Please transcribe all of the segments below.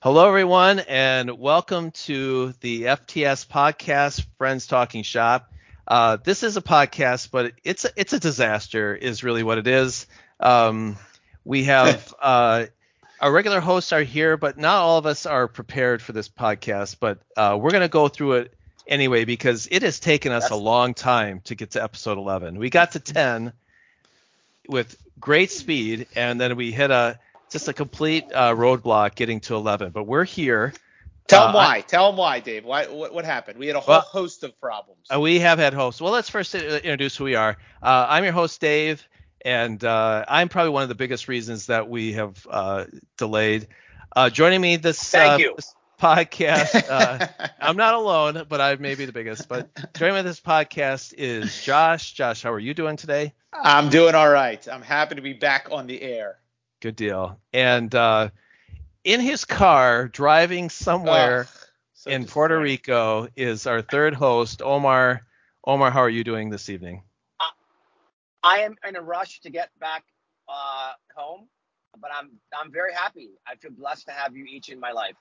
Hello, everyone, and welcome to the FTS podcast, Friends Talking Shop. Uh, this is a podcast, but it's a, it's a disaster, is really what it is. Um, we have uh, our regular hosts are here, but not all of us are prepared for this podcast. But uh, we're going to go through it anyway because it has taken us a long time to get to episode 11. We got to 10 with great speed, and then we hit a just a complete uh, roadblock getting to 11. But we're here. Tell Uh, him why. Tell them why, Dave. Why? What, what happened? We had a whole Well- host of problems. Uh, we have had hosts. Well, let's first uh, introduce who we are. Uh, I'm your host, Dave, and uh, I'm probably one of the biggest reasons that we have uh, delayed. Uh, joining me this, Thank uh, you. this podcast, uh, I'm not alone, but I may be the biggest. But joining me this podcast is Josh. Josh, how are you doing today? I'm doing all right. I'm happy to be back on the air. Good deal. And uh, in his car, driving somewhere Ugh, so in Puerto disappointing. Rico, is our third host, Omar. Omar, how are you doing this evening? I am in a rush to get back uh, home, but I'm I'm very happy. I feel blessed to have you each in my life.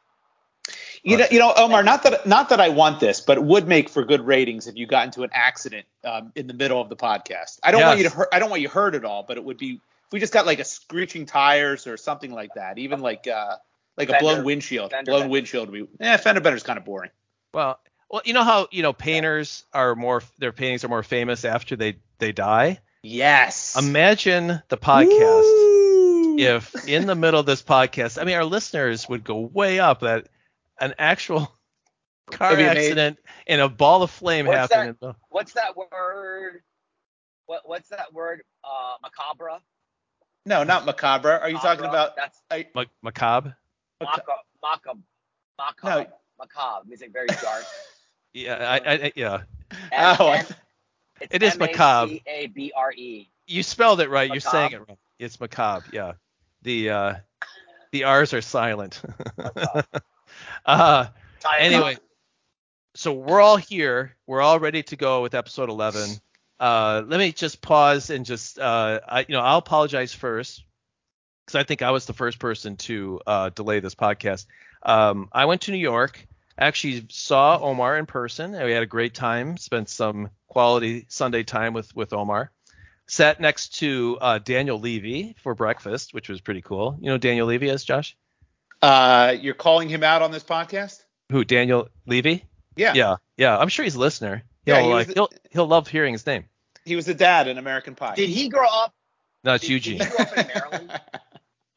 You know, you know, Omar. Not that not that I want this, but it would make for good ratings if you got into an accident um, in the middle of the podcast. I don't want you to hurt. I don't want you hurt at all, but it would be if we just got like a screeching tires or something like that. Even like uh like a blown windshield. fender blown bender. windshield would be. Eh, fender bender's kind of boring. Well, well, you know how you know painters are more their paintings are more famous after they they die. Yes. Imagine the podcast Woo! if in the middle of this podcast, I mean, our listeners would go way up that an actual car It'd be amazing. accident and a ball of flame What's happened. in the- What's that word? What what's that word? Uh, macabre. No, not macabre. Are you talking about? That's Ma- macabre. macabre. Macabre. Macabre. Macabre means like very dark. Yeah, I, I, yeah. Oh, I- it's It is macabre. A B R E. You spelled it right. You're saying it wrong. It's macabre. Yeah. The uh, the R's are silent. uh, anyway, so we're all here. We're all ready to go with episode 11. Uh, let me just pause and just, uh, I, you know, I'll apologize first because I think I was the first person to uh, delay this podcast. Um, I went to New York. Actually saw Omar in person. and We had a great time. Spent some quality Sunday time with with Omar. Sat next to uh, Daniel Levy for breakfast, which was pretty cool. You know Daniel Levy is, Josh? Uh, you're calling him out on this podcast? Who? Daniel Levy? Yeah. Yeah, yeah. I'm sure he's a listener. He'll Yeah, he like the- he'll he'll love hearing his name. He was the dad in American Pie. Did he grow up? No, it's Did- Eugene. Did he grow up in Maryland?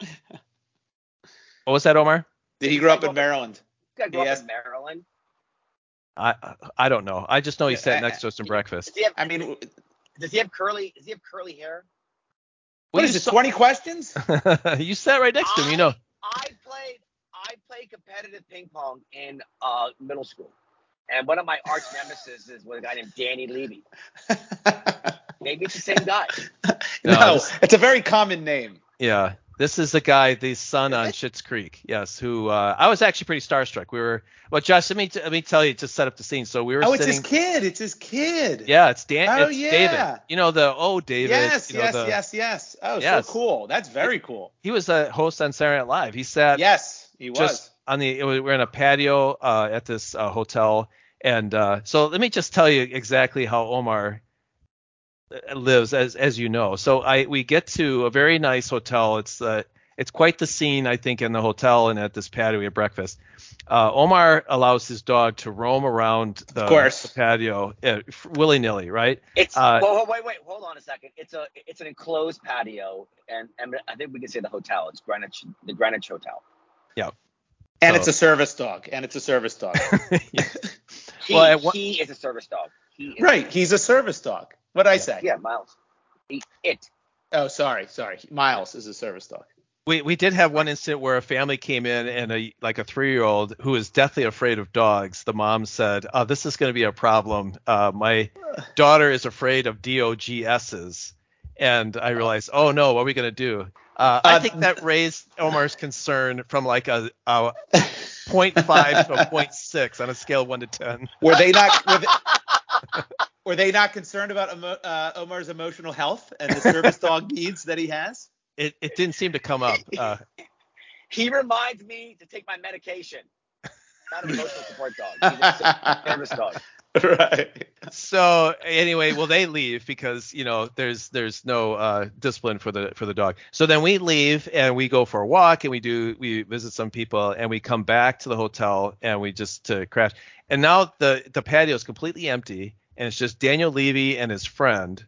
What was that, Omar? Did he grow up in Maryland? Did he grow Yes. up in Maryland? I I don't know. I just know he sat next to us in breakfast. Have? I mean, Does he have curly? Does he have curly hair? what Well, is you it? saw- 20 questions? you sat right next to him. You know. I played I played competitive ping pong in uh, middle school, and one of my arch nemesis is was a guy named Danny Levy. Maybe it's the same guy. No, no, this- it's a very common name. Yeah. This is the guy, the son on Schitt's Creek. Yes, who uh, I was actually pretty starstruck. We were, well, Josh, let me let me tell you to set up the scene. So we were Oh, it's sitting. his kid. It's his kid. Yeah, it's Dan. Oh, it's yeah. David. You know the oh David. Yes, you know, yes, the- yes, yes. Oh, Yes. so cool. That's very cool. He was a host on Saturday Night Live. He sat Yes, he was. just on the it was- we're in a patio uh, at this uh, hotel. And uh, so let me just tell you exactly how Omar uh, lives as as you know. So I we get to a very nice hotel. It's uh, it's quite the scene I think in the hotel and at this patio at breakfast. Uh, Omar allows his dog to roam around the, the patio uh, willy nilly right? It's Uh, well, wait, wait, hold on a second. It's a it's an enclosed patio, and, and I think we can say the hotel. It's Greenwich, the Greenwich Hotel. And so- it's a service dog. And it's a service dog. He, Well, at one- he is a service dog. He is, right. He's a service dog. What did I say? Yeah, Miles. He, it. Oh, sorry, sorry. Miles is a service dog. We we did have one incident where a family came in and a like a three year old who is deathly afraid of dogs. The mom said, "Oh, this is going to be a problem. Uh, my daughter is afraid of DOGSs." And I realized, oh no, what are we going to do? Uh, I think that raised Omar's concern from like a, a 0.5 to a 0.6 on a scale of one to ten. Were they not? Were they, were they not concerned about emo, uh, Omar's emotional health and the service dog needs that he has? It it didn't seem to come up. Uh, he reminds me to take my medication. Not an emotional support dog. He's a service dog. right. So anyway, well they leave because you know there's there's no uh, discipline for the for the dog. So then we leave and we go for a walk and we do we visit some people and we come back to the hotel and we just to crash. And now the the patio is completely empty and it's just Daniel Levy and his friend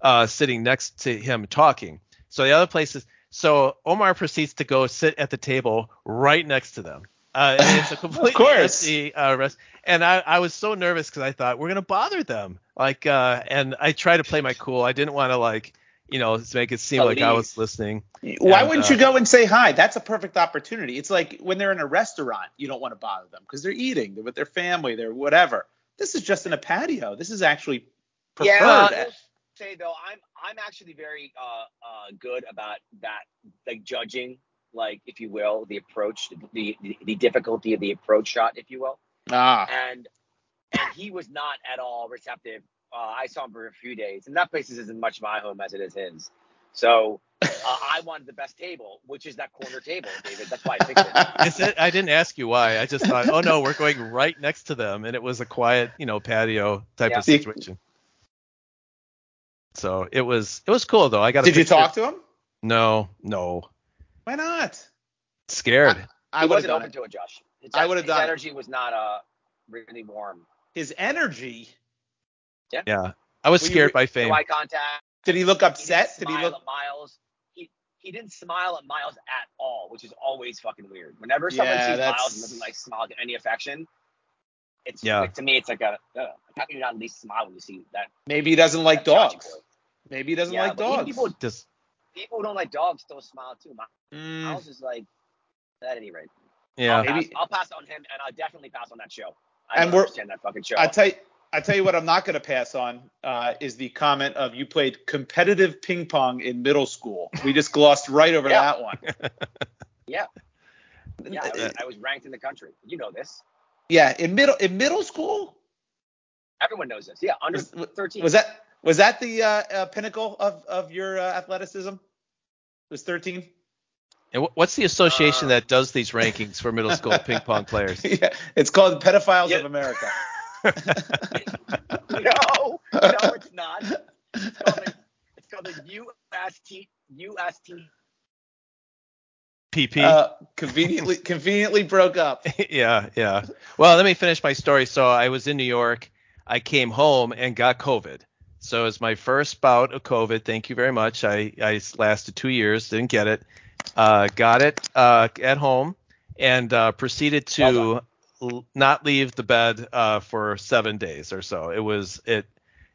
uh, sitting next to him talking. So the other places. So Omar proceeds to go sit at the table right next to them. Uh, and it's a completely course. empty uh, rest. And I, I was so nervous because I thought we're gonna bother them. Like, uh, and I tried to play my cool. I didn't want to like, you know, make it seem like I was listening. Why And, wouldn't uh, you go and say hi? That's a perfect opportunity. It's like when they're in a restaurant, you don't want to bother them because they're eating, they're with their family, they're whatever. This is just in a patio. This is actually preferred. Yeah, I will say though, I'm I'm actually very uh, uh, good about that, like judging, like if you will, the approach, the, the the difficulty of the approach shot, if you will. ah, And and he was not at all receptive. Uh, I saw him for a few days, and that place is as much my home as it is his. So uh, I wanted the best table, which is that corner table, David. That's why I picked it. Is it, I didn't ask you why. I just thought, oh no, we're going right next to them, and it was a quiet, you know, patio type Yeah. of situation. So it was it was cool though. I got. a did you talk to him? No, no, Why not? scared. I he would have wasn't done open it. to it, Josh. His, I would've his done it. energy was not uh really warm. His energy. yeah, Yeah. I was Were scared re- by No fame. eye contact. Did he look He upset? didn't Did he look? at Miles. He he didn't smile at Miles at all, which is always fucking weird. Whenever someone Yeah, sees that's- Miles and doesn't like smile get any affection, it's Yeah. to me it's like a uh, how can you not at least smile when you see that? Maybe he doesn't like dogs. Maybe he doesn't Yeah, like dogs. people Just people who don't like dogs still smile too. Mi- Mm, Miles is like at any rate. yeah. I'll, Maybe- pass, I'll pass on him, and I'll definitely pass on that show. I And we're- understand that fucking show. I tell you, I tell you what, I'm not going to pass on uh, is the comment of you played competitive ping pong in middle school. We just glossed right over Yeah. that one. yeah, yeah, I was, I was ranked in the country. You know this. Yeah, in middle in middle school Everyone knows this. Yeah, under was, 13. was that was that the uh, uh, pinnacle of of your uh, athleticism? It was 13. And what's the association Uh, that does these rankings for middle school ping pong players? yeah, it's called the Pedophiles Yeah. of America. no, no, it's not. It's called the, it's called the UST UST. PP. Uh, conveniently conveniently broke up. yeah, yeah. Well, let me finish my story. So I was in New York. I came home and got COVID. So it's my first bout of COVID. Thank you very much. I, I lasted two years, didn't get it. Uh, got it uh, at home and uh, proceeded to l- not leave the bed uh, for seven days or so. It was it.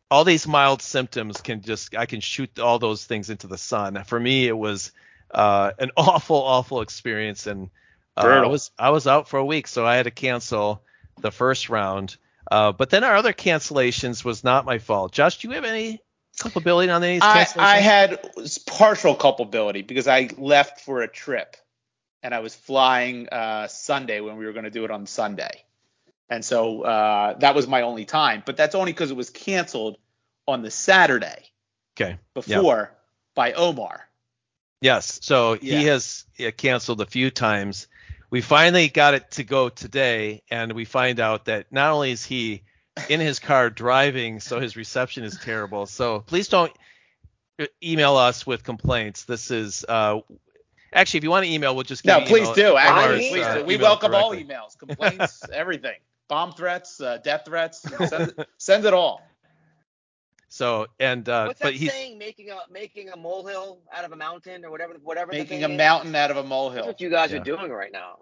All these mild symptoms can just I can shoot all those things into the sun. For me, it was uh, an awful, awful experience, and uh, I was I was out for a week, so I had to cancel the first round. Uh, but then our other cancellations was not my fault. Josh, do you have any culpability on any I, cancellations? I had partial culpability because I left for a trip and I was flying uh, Sunday when we were going to do it on Sunday. And so uh, that was my only time. But that's only because it was canceled on the Saturday okay. before by Omar. Yes. So Yeah. he has canceled a few times. We finally got it to go today, and we find out that not only is he in his car driving, so his reception is terrible. So please don't email us with complaints. This is uh, actually, if you want to email, we'll just No, please do. Actually, Omar's, please uh, do. We welcome all emails, complaints, everything. Bomb threats, uh, death threats. Send, send it all. So and uh, What's but that he's saying? Making a making a molehill out of a mountain or whatever whatever. Making thing a is? mountain out of a That's molehill. what you guys Yeah. are doing right now.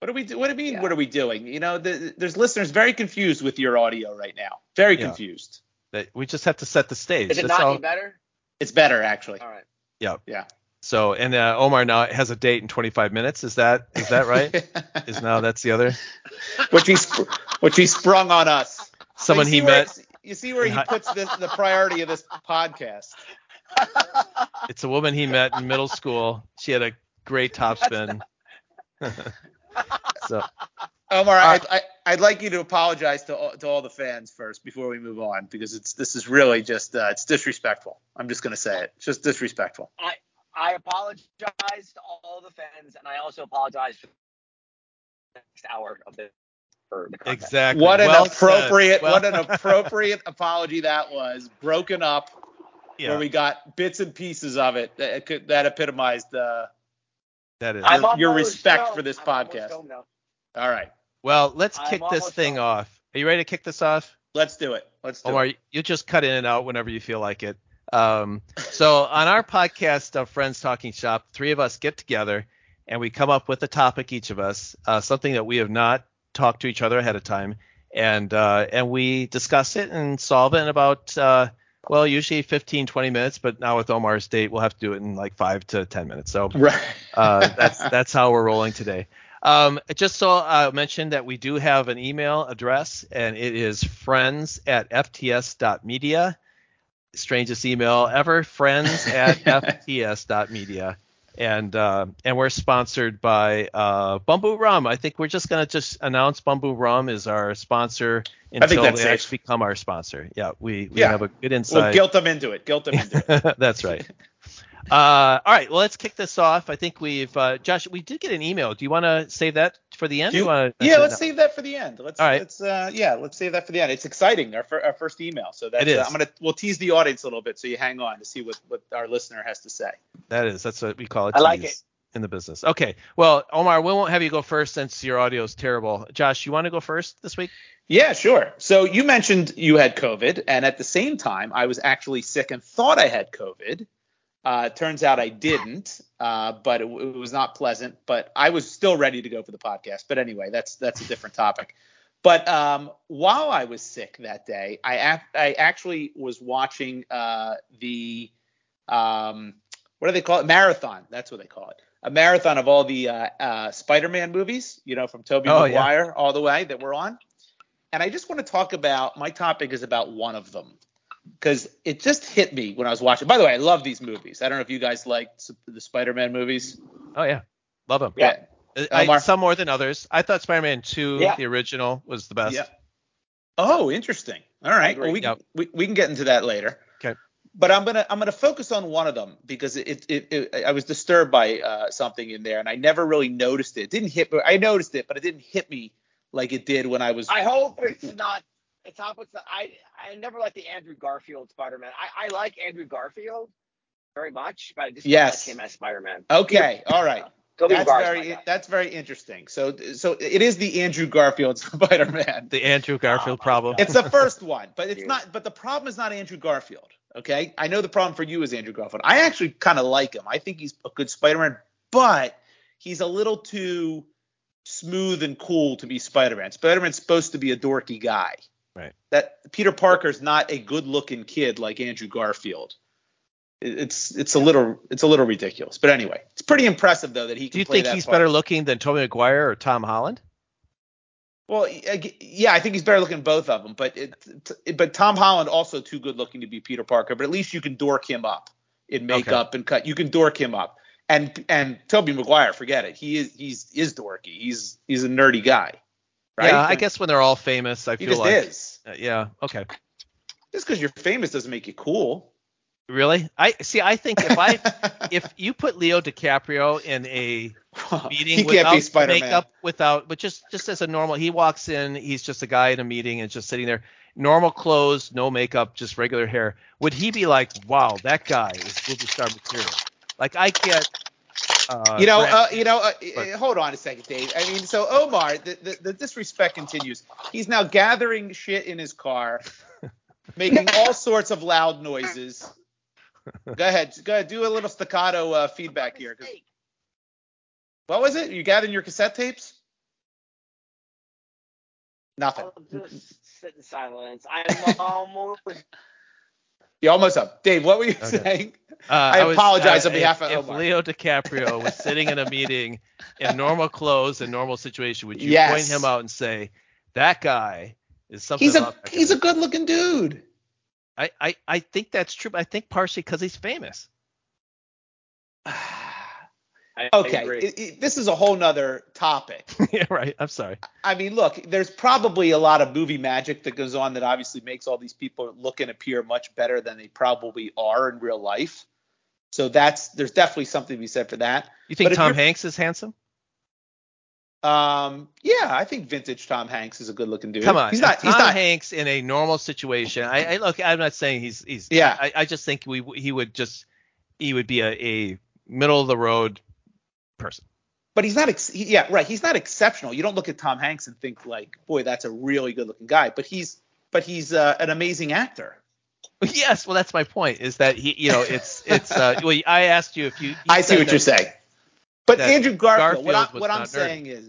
What do we do? What do you mean? Yeah. What are we doing? You know, the, there's listeners very confused with your audio right now. Very Yeah. confused. that we just have to set the stage. Is it That's not all. better? It's better actually. All right. Yeah. Yeah. So and uh, Omar now has a date in 25 minutes. Is that is that right? is now that's the other which he sp- which he sprung on us. someone he met. it's- You see where he puts this, the priority of this podcast. It's a woman he met in middle school. She had a great top spin. so Omar, Uh, I'd, I, I'd like you to apologize to all, to all the fans first before we move on because it's this is really just uh, it's disrespectful. I'm just gonna say it. It's just disrespectful. I apologize to all the fans, and I also apologize for the next hour of the for the content. Exactly. What an Well appropriate Well- what an appropriate apology that was. Broken up yeah, where we got bits and pieces of it that could, that epitomized uh that is. I'm your respect home. for this I'm podcast. all right. Well, let's I'm kick this thing done. off. Are you ready to kick this off? Let's do it. Let's do Omar, it. you just cut in and out whenever you feel like it. Um, so on our podcast, of Friends Talking Shop, three of us get together and we come up with a topic, each of us, uh, something that we have not talked to each other ahead of time, and uh, and we discuss it and solve it in about uh, well, usually 15, 20 minutes, but now with Omar's date, we'll have to do it in like five to 10 minutes. So Right. uh, that's that's how we're rolling today. Um, just so I mentioned that we do have an email address, and it is friends at fts.media. Strangest email ever, friends at fts.media. And uh, and we're sponsored by uh, Bumbu Rum. I think we're just gonna just announce Bumbu Rum is our sponsor until they safe. actually become our sponsor. Yeah, we, we Yeah. have a good We'll insight. guilt them into it. Guilt them into it. That's right. Uh, all right, well, let's kick this off. I think we've, uh, Josh, we did get an email. Do you want to save that for the end? Do you- wanna, yeah, let's save that for the end. Let's All right. let's uh yeah, let's save that for the end. It's exciting. Our, fir- our first email. So that's It is. uh, I'm gonna we'll tease the audience a little bit so you hang on to see what what our listener has to say. That is, that's what we call it. I like it. in the business. Okay, well, Omar, we won't have you go first since your audio is terrible. Josh, you want to go first this week? Yeah, sure. So you mentioned you had COVID, and at the same time, I was actually sick and thought I had COVID. Uh, turns out I didn't, uh, but it, it was not pleasant. But I was still ready to go for the podcast. But anyway, that's that's a different topic. But um, while I was sick that day, I ac- I actually was watching uh, the um, what do they call it? Marathon. That's what they call it. A marathon of all the uh, uh, Spider-Man movies, you know, from Tobey Oh, yeah. Maguire all the way that we're on. And I just want to talk about my topic is about one of them because it just hit me when I was watching. By the way, I love these movies. I don't know if you guys like the Spider-Man movies. Oh yeah, love them. Yeah. I, Omar? some more than others. I thought Spider-Man 2, Yeah. the original, was the best. Yeah. Oh, interesting. All right. Well, we, Yep. we we can get into that later. Okay. But I'm gonna I'm gonna focus on one of them because it it, it I was disturbed by uh, something in there and I never really noticed it. It didn't hit I noticed it, but it didn't hit me like it did when I was. I hope it's not. It's not. It's I I never liked the Andrew Garfield Spider-Man. I, I like Andrew Garfield very much, but I just don't Yes. like him as Spider-Man. okay. All right. Tobey That's Maguire's very that's very interesting. So so it is the Andrew Garfield Spider-Man. The Andrew Garfield Oh, problem. God. It's the first one, but it's Dude. not. But the problem is not Andrew Garfield. Okay, I know the problem for you is Andrew Garfield. I actually kind of like him. I think he's a good Spider-Man, but he's a little too smooth and cool to be Spider-Man. Spider-Man's supposed to be a dorky guy. Right. That Peter Parker's not a good-looking kid like Andrew Garfield. It's it's a little it's a little ridiculous. But anyway, it's pretty impressive though that he can Do you think he's part. better looking than Tobey Maguire or Tom Holland? Well, yeah, I think he's better looking both of them, but it, but Tom Holland also too good looking to be Peter Parker. But at least you can dork him up in makeup and cut. You can dork him up. And and Tobey Maguire, forget it. He is he's is dorky. He's he's a nerdy guy, right? Yeah, I guess when they're all famous, I he feel just like. is. Uh, yeah. Okay. Just because you're famous doesn't make you cool. Really? I see. I think if I if you put Leo DiCaprio in a meeting without makeup, without, but just just as a normal, he walks in, he's just a guy in a meeting and just sitting there, normal clothes, no makeup, just regular hair. Would he be like, wow, that guy is movie star material? Like I get. Uh, you know, uh, you know. Uh, but- uh, hold on a second, Dave. I mean, so Omar, the, the, the disrespect continues. He's now gathering shit in his car, making all sorts of loud noises. Go ahead, go ahead. Do a little staccato uh, feedback here. what was it? You gathering your cassette tapes? Nothing. I'll just sit in silence. I'm almost. You're almost up, Dave. What were you Okay. saying? Uh, I was- apologize on if- behalf of if Leo DiCaprio was sitting in a meeting in normal clothes and normal situation, would you Yes. point him out and say that guy is something? He's a he's a good-looking dude. I, I I think that's true. But I think partially because he's famous. I okay, agree. it- it- this is a whole nother topic. yeah, right. I'm sorry. I mean, look, there's probably a lot of movie magic that goes on that obviously makes all these people look and appear much better than they probably are in real life. So that's there's definitely something to be said for that. You think But Tom Hanks is handsome? Um, yeah, I think vintage Tom Hanks is a good looking dude. Come on, he's not. Tom He's not. Hanks in a normal situation. I, I look. I'm not saying he's he's. Yeah. I, I just think we he would just he would be a, a middle of the road person. But he's not. Ex- he, yeah, right. He's not exceptional. You don't look at Tom Hanks and think like, boy, that's a really good looking guy. But he's. But he's uh, an amazing actor. Yes, well, that's my point. Is that he? You know, it's it's. Uh, well, I asked you if you. you I see what that- you're saying. But Andrew Garfield, what, I, what I'm nerdy. saying is,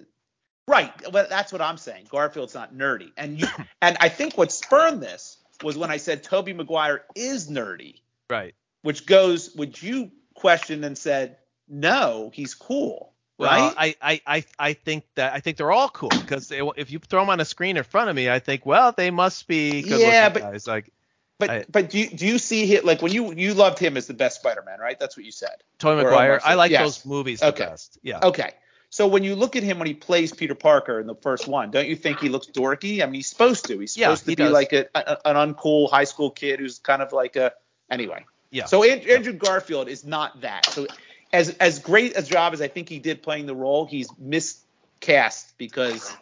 right. Well, that's what I'm saying. Garfield's not nerdy, and you, and I think what spurned this was when I said Tobey Maguire is nerdy, Right. which goes, which you question and said, no, he's cool, Well, right? I, I, I, I think that I think they're all cool because if you throw them on a screen in front of me, I think, well, they must be good Yeah, but- guys. Like but I- but do you, do you see him like when you you loved him as the best Spider-Man, right? That's what you said. Tobey Maguire, I like yes. those movies the Okay. best. Yeah. Okay. So when you look at him when he plays Peter Parker in the first one, don't you think he looks dorky? I mean, he's supposed to. He's Yeah, supposed to he be does. like a, a, an uncool high school kid who's kind of like a anyway. Yeah. So An- Andrew Garfield is not that. So as as great a job as I think he did playing the role, he's miscast because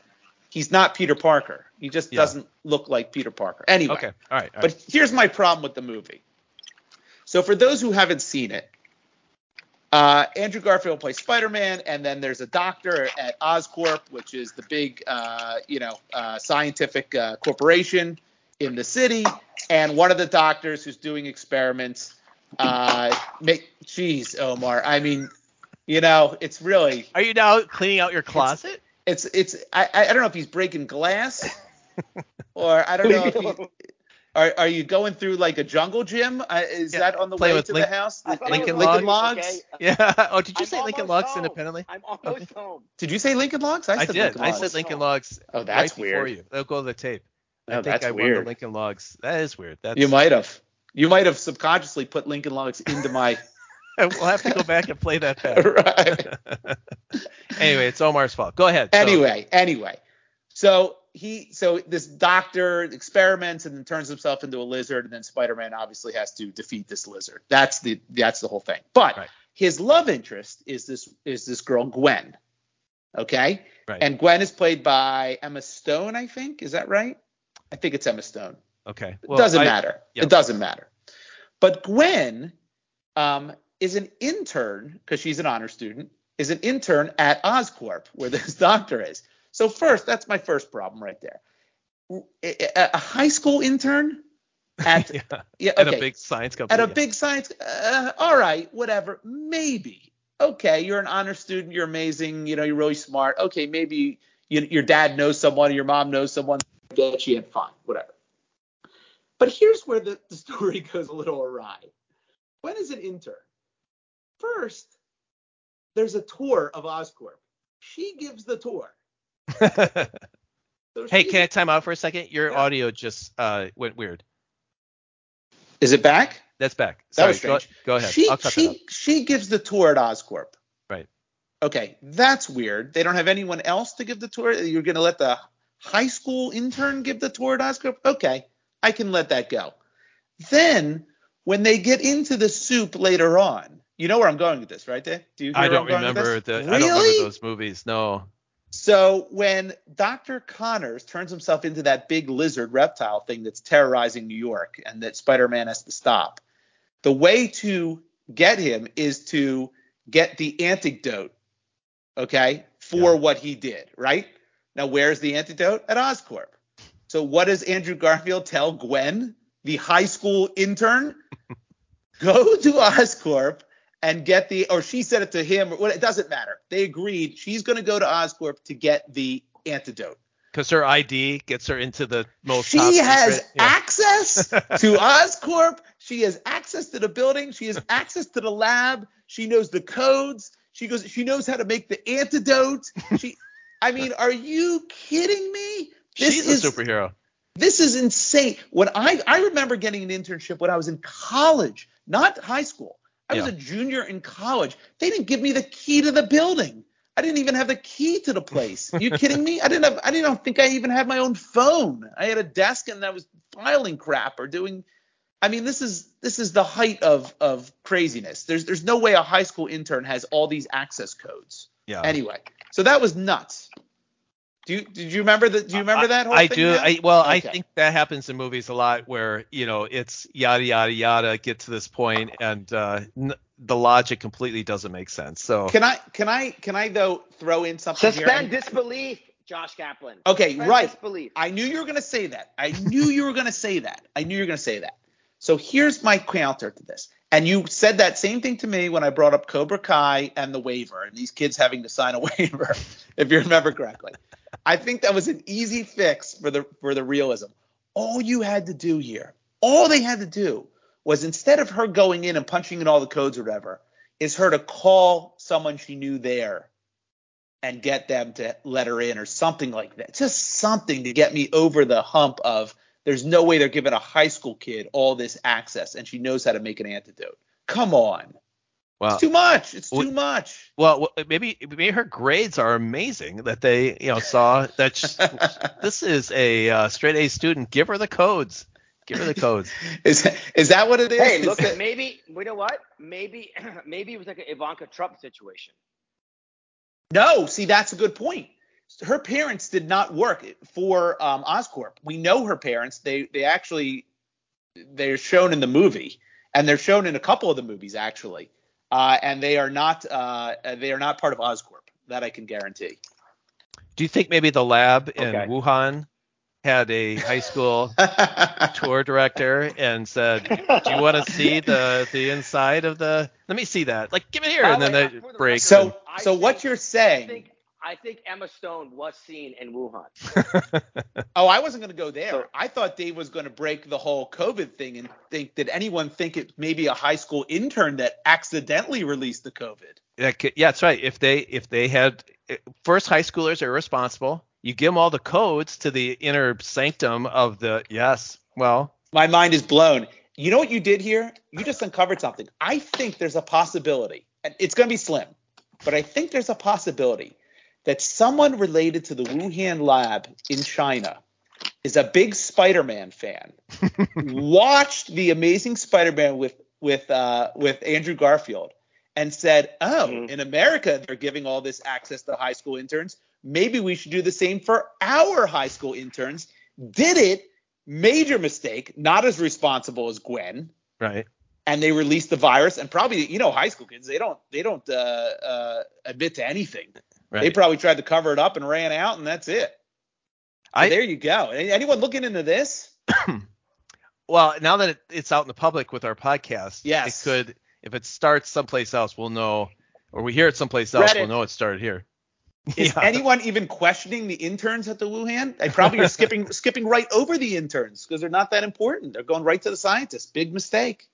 he's not Peter Parker. He just Yeah. doesn't look like Peter Parker. Anyway. Okay. All right. All right. But here's my problem with the movie. So for those who haven't seen it, uh, Andrew Garfield plays Spider-Man, and then there's a doctor at Oscorp, which is the big, uh, you know, uh, scientific uh, corporation in the city. And one of the doctors who's doing experiments, uh, make, geez, Omar, I mean, you know, it's really, Are you now cleaning out your closet? it's, it's, I, I don't know if he's breaking glass, or I don't know if he, are, are you going through like a jungle gym? Uh, is Yeah, that on the play way with to Link- the house? I thought Lincoln Logs? Logs. Logs? Okay. Yeah. Oh, did you I'm say Lincoln Logs home. independently? I'm almost home. Did you say Lincoln Logs? I said did. Lincoln I Logs. said Lincoln Logs. Oh, that's right before weird. you. They'll go to the tape. I Oh, think that's I won the. Lincoln Logs. That is weird. That's You might have. You might have subconsciously put Lincoln Logs into my. we'll have to go back and play that back. right. anyway, it's Omar's fault. Go ahead. So- Anyway, anyway. So he, so this doctor experiments and then turns himself into a lizard, and then Spider-Man obviously has to defeat this lizard. That's the that's the whole thing. But Right. his love interest is this is this girl Gwen. Okay. Right. And Gwen is played by Emma Stone, I think. Is that right? I think it's Emma Stone. Okay. It doesn't I- matter. yeah. It doesn't matter. But Gwen um, is an intern because she's an honor student. Is an intern at Oscorp where this doctor is. So first, that's my first problem right there. A, a high school intern at yeah. yeah At a big science company. at a yeah. big science. Uh, all right, whatever. Maybe okay. You're an honor student. You're amazing. You know, you're really smart. Okay, maybe you, your dad knows someone. Your mom knows someone. Get you in. Fine, whatever. But here's where the, the story goes a little awry. When is an intern? First, there's a tour of Oscorp. She gives the tour. So hey, she's- can I time out for a second? Your Yeah. audio just uh, went weird. Is it back? That's back. That Sorry, was go, strange. go ahead. She I'll cut she out. she gives the tour at Oscorp. Right. Okay, that's weird. They don't have anyone else to give the tour. You're going to let the high school intern give the tour at Oscorp? Okay, I can let that go. Then when they get into the soup later on, you know where I'm going with this, right? There. Do you? I don't I'm going with remember the. Really? I don't remember those movies. No. So when Dr. Connors turns himself into that big lizard reptile thing that's terrorizing New York and that Spider-Man has to stop, the way to get him is to get the antidote, okay, for Yeah. what he did, right? Now where's the antidote? At Oscorp. So what does Andrew Garfield tell Gwen, the high school intern? Go to Oscorp and get the or she said it to him or well, it doesn't matter. They agreed she's going to go to Oscorp to get the antidote. Because her ID gets her into the most. She top has secret- yeah. access to Oscorp. She has access to the building. She has access to the lab. She knows the codes. She goes. She knows how to make the antidote. She. I mean, are you kidding me? This She's is a superhero. this is insane. When I I remember getting an internship when I was in college, not high school. I was a junior in college. They didn't give me the key to the building. I didn't even have the key to the place. you kidding me? I didn't have I didn't think I even had my own phone. I had a desk and I was filing crap or doing I mean, this is this is the height of of craziness. There's there's no way a high school intern has all these access codes. Yeah. Anyway, so that was nuts. Do you did you remember that? Do you remember that whole I thing? do. Matt? I well, I think that happens in movies a lot where you know it's yada yada yada get to this point and uh, n- the logic completely doesn't make sense. So Can I can I can I though throw in something here? Suspend disbelief, Josh Kaplan. Okay, Suspend right. Disbelief. I knew you were going to say that. I knew you were going to say that. I knew you were going to say that. So here's my counter to this. And you said that same thing to me when I brought up Cobra Kai and the waiver and these kids having to sign a waiver, if you remember correctly. I think that was an easy fix for the for the realism. All you had to do here, all they had to do was instead of her going in and punching in all the codes or whatever, is her to call someone she knew there and get them to let her in or something like that. Just something to get me over the hump of there's no way they're giving a high school kid all this access and she knows how to make an antidote. Come on. Well, It's too much. It's we- too much. well, well, maybe maybe her grades are amazing that they you know saw that sh- this is a uh, straight A student. Give her the codes. Give her the codes. is is that what it is? Hey, look that- at maybe. You know what? Maybe maybe it was like an Ivanka Trump situation. No, see, that's a good point. Her parents did not work for um, Oscorp. We know her parents. They they actually they're shown in the movie, and they're shown in a couple of the movies actually. Uh, and they are not uh, they are not part of Oscorp. That I can guarantee. Do you think maybe the lab in Okay. Wuhan had a high school tour director and said, "Do you want to see the the inside of the? Let me see that. Like, give it here." By And then way, they the break. so record, I so what you're I saying? Think I think Emma Stone was seen in Wuhan. Oh, I wasn't going to go there. So- I thought Dave was going to break the whole COVID thing and think did anyone think it maybe a high school intern that accidentally released the COVID? That could- yeah, that's right. If they if they had eh, first high schoolers are irresponsible. You give them all the codes to the inner sanctum of the yes. Well, My mind is blown. You know what you did here? You just uncovered something. I think there's a possibility, and it's going to be slim, but I think there's a possibility that someone related to the Wuhan lab in China is a big Spider-Man fan, watched the Amazing Spider-Man with with uh, with Andrew Garfield, and said, "Oh, Mhm. in America they're giving all this access to high school interns. Maybe we should do the same for our high school interns." Did it? Major mistake. Not as responsible as Gwen. right. And they released the virus, and probably you know high school kids they don't they don't uh, uh, admit to anything. Right. They probably tried to cover it up and ran out, and that's it. So I- there you go. Anyone looking into this? Well, now that it, it's out in the public with our podcast, Yes. it could if it starts someplace else, we'll know, or we hear it someplace else, Reddit. we'll know it started here. Is Yeah. anyone even questioning the interns at the Wuhan? They probably are skipping skipping right over the interns because they're not that important. They're going right to the scientists. Big mistake.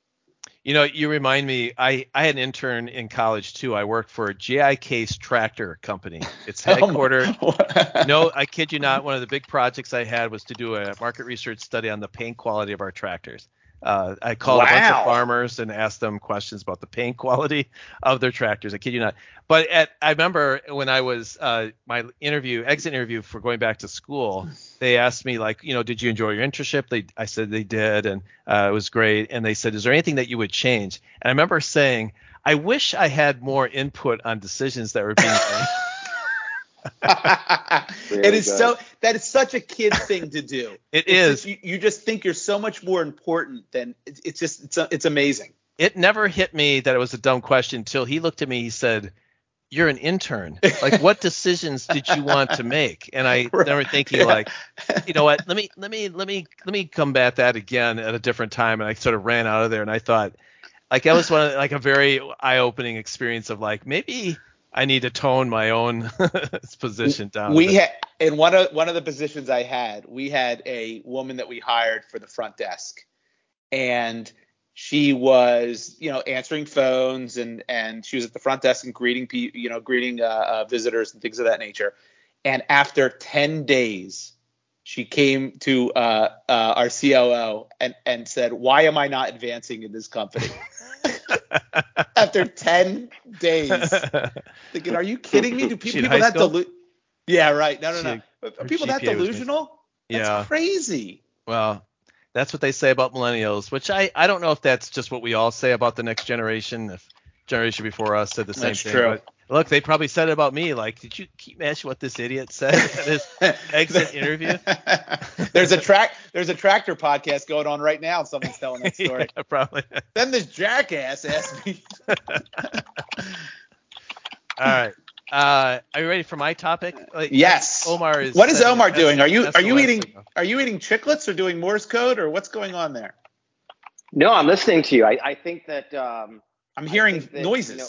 You know, you remind me. I I had an intern in college too. I worked for a GI Case Tractor Company. It's oh headquartered. Oh no, I kid you not. One of the big projects I had was to do a market research study on the paint quality of our tractors. Uh, I called a bunch of farmers and asked them questions about the paint quality of their tractors. I kid you not. But at, I remember when I was uh, my interview, exit interview for going back to school, they asked me like, you know, did you enjoy your internship? They, I said they did, and uh, it was great. And they said, is there anything that you would change? And I remember saying, I wish I had more input on decisions that were being made. it is so that is such a kid thing to do. It It's is. just- you, you just think you're so much more important than it's, it's just it's it's amazing. it never hit me that it was a dumb question until he looked at me. He said, "You're an intern. Like, what decisions did you want to make?" And I Right. remember thinking, like, you know what? Let me let me let me let me combat that again at a different time. And I sort of ran out of there. And I thought, like, that was one of, like a very eye-opening experience of like maybe I need to tone my own position down. we had in one of one of the positions I had, we had a woman that we hired for the front desk, and she was you know answering phones and and she was at the front desk and greeting people you know greeting uh, uh, visitors and things of that nature. And after ten days, she came to uh, uh, our COO and and said, "Why am I not advancing in this company?" after ten days thinking, are you kidding me? Do pe- people that school? delu- Yeah, right. No, no, She- no. Are people that GPA delusional? That's yeah. crazy. Well, That's what they say about millennials, which I, I don't know if that's just what we all say about the next generation. If generation before us said the same That's thing. true. But look, they probably said it about me. Like, did you keep imagine what this idiot said at his exit interview? there's a track there's a tractor podcast going on right now. Someone's telling that story. yeah, probably. Then this jackass asked me. All right. Uh, are you ready for my topic? Like, Yes. Omar is. What is setting- Omar doing? Are you are you eating signal. are you eating chiclets or doing Morse code or what's going on there? No, I'm listening to you. I, I think that. Um, I'm hearing that, noises. you know,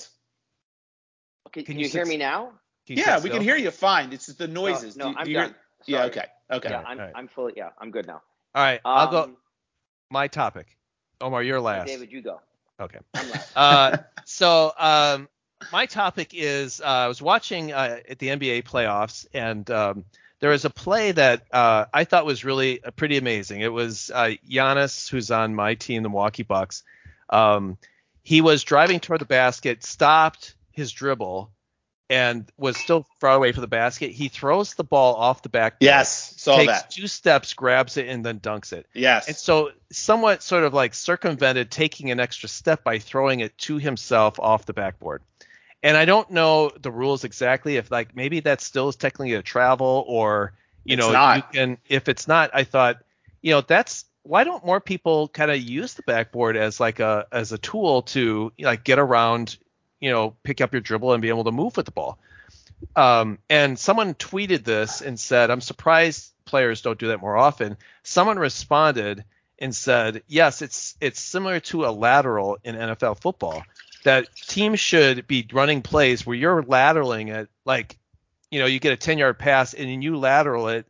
can, Can can you you hear me now? Yeah, sit we can hear you fine. It's just the noises. No, Do- I'm do you hear- done. Yeah, okay. Okay. Yeah, I'm, Alright. I'm fully. Yeah, I'm good now. All right. I'll go. Um, My topic. Omar, you're last. David, you go. Okay. I'm last. Uh, so um, my topic is uh, I was watching uh, at the NBA playoffs, and um, there was a play that uh, I thought was really uh, pretty amazing. It was uh, Giannis, who's on my team, the Milwaukee Bucks. Um, he was driving toward the basket, stopped his dribble, and was still far away from the basket. He throws the ball off the backboard. Yes, saw takes that. two steps, grabs it, and then dunks it. Yes. And so, somewhat sort of like circumvented taking an extra step by throwing it to himself off the backboard. And I don't know the rules exactly. If like maybe that still is technically a travel, or you It's know, not. you can. If it's not, I thought, you know, that's why don't more people kind of use the backboard as like a as a tool to like get around, you know, pick up your dribble and be able to move with the ball. Um, and someone tweeted this and said, I'm surprised players don't do that more often. Someone responded and said, yes, it's it's similar to a lateral in NFL football. That teams should be running plays where you're lateraling it, like, you know, you get a 10 yard pass and then you lateral it,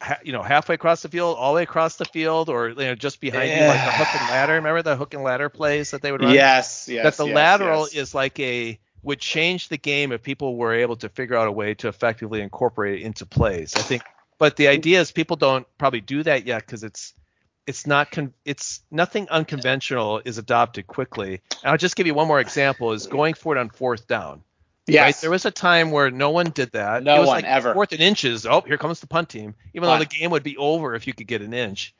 ha- you know, halfway across the field, all the way across the field, or you know, just behind you, like the hook and ladder. Remember the hook and ladder plays that they would run? yes, yes. that the yes, lateral yes. is like a would change the game if people were able to figure out a way to effectively incorporate it into plays. I think, but the idea is people don't probably do that yet because it's it's not con- it's nothing unconventional is adopted quickly. And I'll just give you one more example: is going for it on fourth down. Yes. Right? There was a time where no one did that. No it was one, like ever. Fourth and inches. Oh, here comes the punt team. Even Punt. though the game would be over if you could get an inch.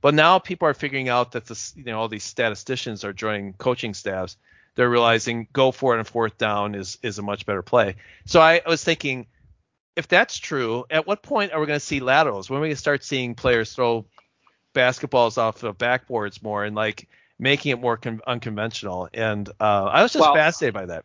But now people are figuring out that this, you know, all these statisticians are joining coaching staffs. They're realizing go for it on fourth down is is a much better play. So I, I was thinking, if that's true, at what point are we going to see laterals? When are we going to start seeing players throw basketballs off of backboards more and like making it more con- unconventional? And uh, I was just Well, fascinated by that.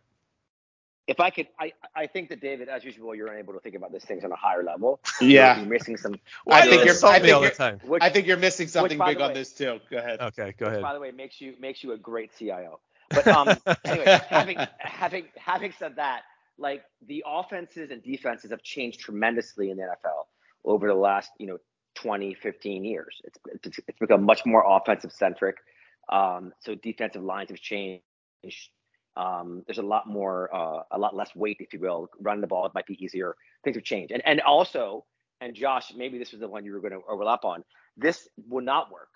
If I could, I, I think that David, as usual, you're unable to think about these things on a higher level. Yeah. You're missing some. I think you're- this to I think all the you're- time. Which, I think you're missing something by big the on this too. Go ahead. Okay, go ahead. by the way, makes you makes you a great CIO. But um, anyway, having having having said that, like the offenses and defenses have changed tremendously in the NFL over the last you know 20, 15 years. It's it's, it's become much more offensive centric. Um, so defensive lines have changed. Um, there's a lot more, uh, a lot less weight, if you will. Running the ball it might be easier. Things have changed, and and also, and Josh, maybe this was the one you were going to overlap on. This would not work.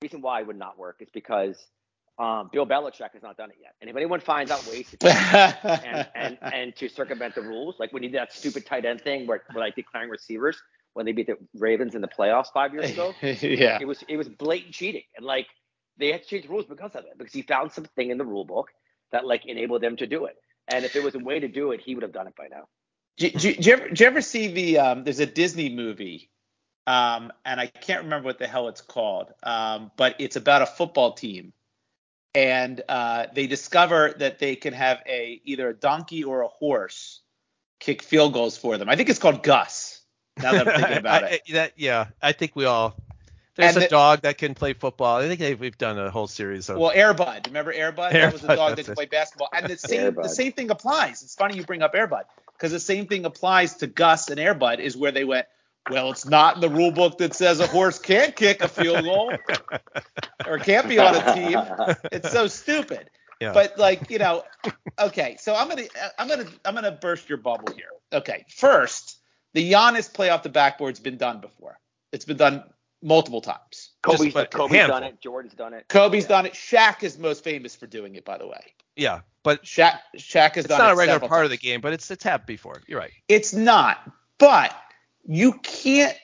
The reason why it would not work is because um, Bill Belichick has not done it yet. And if anyone finds out ways to and, and and to circumvent the rules, like when he did that stupid tight end thing where, where like declaring receivers when they beat the Ravens in the playoffs five years ago, yeah. it was it was blatant cheating, and like they had to change the rules because of it because he found something in the rule book that like enabled them to do it. And if there was a way to do it, he would have done it by now. Do, do, do, you ever, do you ever see the um, there's a Disney movie um, and I can't remember what the hell it's called um, but it's about a football team and uh, they discover that they can have a either a donkey or a horse kick field goals for them I think it's called Gus now that I'm thinking about I- it I- that, yeah, I think we all. There's And a the- dog that can play football. I think they've, we've done a whole series of. well Air Bud remember Air Bud that was a dog that that's could play basketball and the same the same thing applies it's funny you bring up Air Bud because the same thing applies to Gus and Air Bud is where they went well, it's not in the rule book that says a horse can't kick a field goal or can't be on a team. It's so stupid. Yeah. But like, you know, okay, so I'm gonna I'm gonna I'm gonna burst your bubble here. Okay, first, the Giannis play off the backboard's been done before. It's been done multiple times. Kobe's, but a Kobe's done it. Jordan's done it. Kobe's Yeah. done it. Shaq is most famous for doing it, by the way. yeah, but Shaq Shaq has it's done It's not it a regular several part of the game. But it's it's happened before. You're right. It's not, but you can't